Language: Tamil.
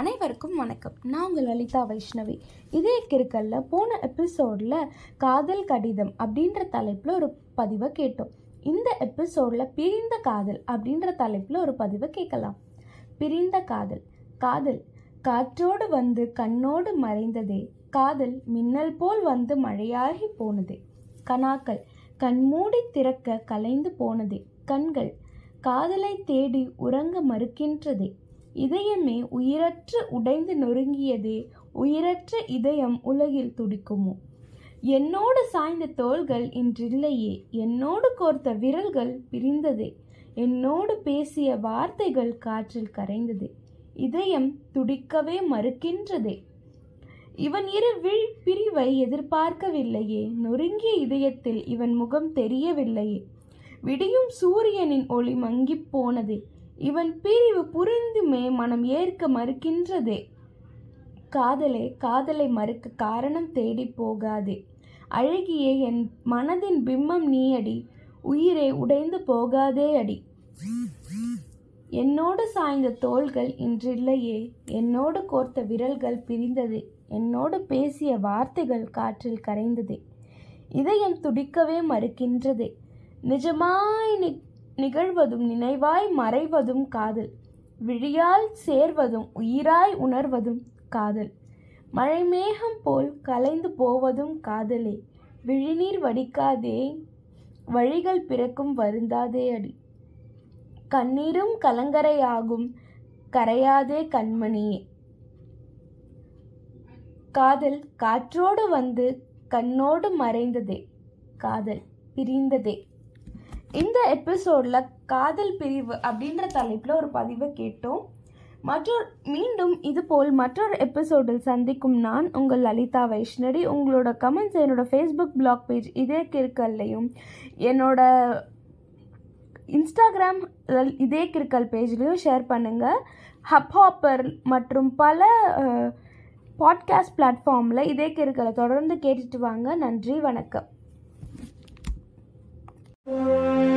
அனைவருக்கும் வணக்கம். நான் உங்கள் லலிதா வைஷ்ணவி. இதே கிறுக்கல்ல போன எபிசோடில் காதல் கடிதம் அப்படின்ற தலைப்பில் ஒரு பதிவை கேட்டோம். இந்த எபிசோடில் பிரிந்த காதல் அப்படின்ற தலைப்பில் ஒரு பதிவை கேட்கலாம். பிரிந்த காதல். காதல் காற்றோடு வந்து கண்ணோடு மறைந்ததே. காதல் மின்னல் போல் வந்து மழையாகி போனதே. கனாக்கள் கண்மூடி திறக்க கலைந்து போனதே. கண்கள் காதலை தேடி உறங்க மறுக்கின்றதே. இதயமே உயிரற்று உடைந்து நொறுங்கியதே உயிரற்ற இதயம் உலகில் துடிக்குமோ? என்னோடு சாய்ந்த தோள்கள் இன்றில்லையே என்னோடு கோர்த்த விரல்கள் பிரிந்ததே என்னோடு பேசிய வார்த்தைகள் காற்றில் கரைந்ததே இதயம் துடிக்கவே மறுக்கின்றதே. இவன் இரு விழ் பிரிவை எதிர்பார்க்கவில்லையே நொறுங்கிய இதயத்தில் இவன் முகம் தெரியவில்லையே. விடியும் சூரியனின் ஒளி மங்கிப் போனதே இவன் பிரிவு புரிந்துமே மனம் ஏற்க மறுக்கின்றதே. காதலே காதலை மறுக்க காரணம் தேடி போகாதே. அழகியே என் மனதின் பிம்பம் நீயடி உயிரே உடைந்து போகாதே அடி. என்னோடு சாய்ந்த தோள்கள் இன்றில்லையே என்னோடு கோர்த்த விரல்கள் பிரிந்தது என்னோடு பேசிய வார்த்தைகள் காற்றில் கரைந்ததே. இதயம் துடிக்கவே மறுக்கின்றதே. நிஜமாய் நிகழ்வதும் நினைவாய் மறைவதும் காதல். விழியால் சேர்வதும் உயிராய் உணர்வதும் காதல். மழைமேகம் போல் கலைந்து போவதும் காதலே. விழிநீர் வடிக்காதே வழிகள் பிறக்கும் வருந்தாதே அடி. கண்ணீரும் கலங்கரையாகும் கரையாதே கண்மணியே. காதல் காற்றோடு வந்து கண்ணோடு மறைந்ததே காதல் பிரிந்ததே. இந்த எபிசோடில் காதல் பிரிவு அப்படின்ற தலைப்பில் ஒரு பதிவை கேட்டோம். மற்றொரு மீண்டும் இதுபோல் மற்றொரு எபிசோடில் சந்திக்கும் நான் உங்கள் லலிதா வைஷ்ணடி உங்களோட கமெண்ட்ஸ் என்னோட ஃபேஸ்புக் பிளாக் பேஜ் இதே கிற்கல்லையும் என்னோட இன்ஸ்டாகிராம் இதே கிற்கல் பேஜ்லேயும் ஷேர் பண்ணுங்கள் ஹப்ஹாப்பர் மற்றும் பல பாட்காஸ்ட் பிளாட்ஃபார்மில் இதே கிற்கலை தொடர்ந்து கேட்டுட்டு வாங்க. நன்றி வணக்கம். Música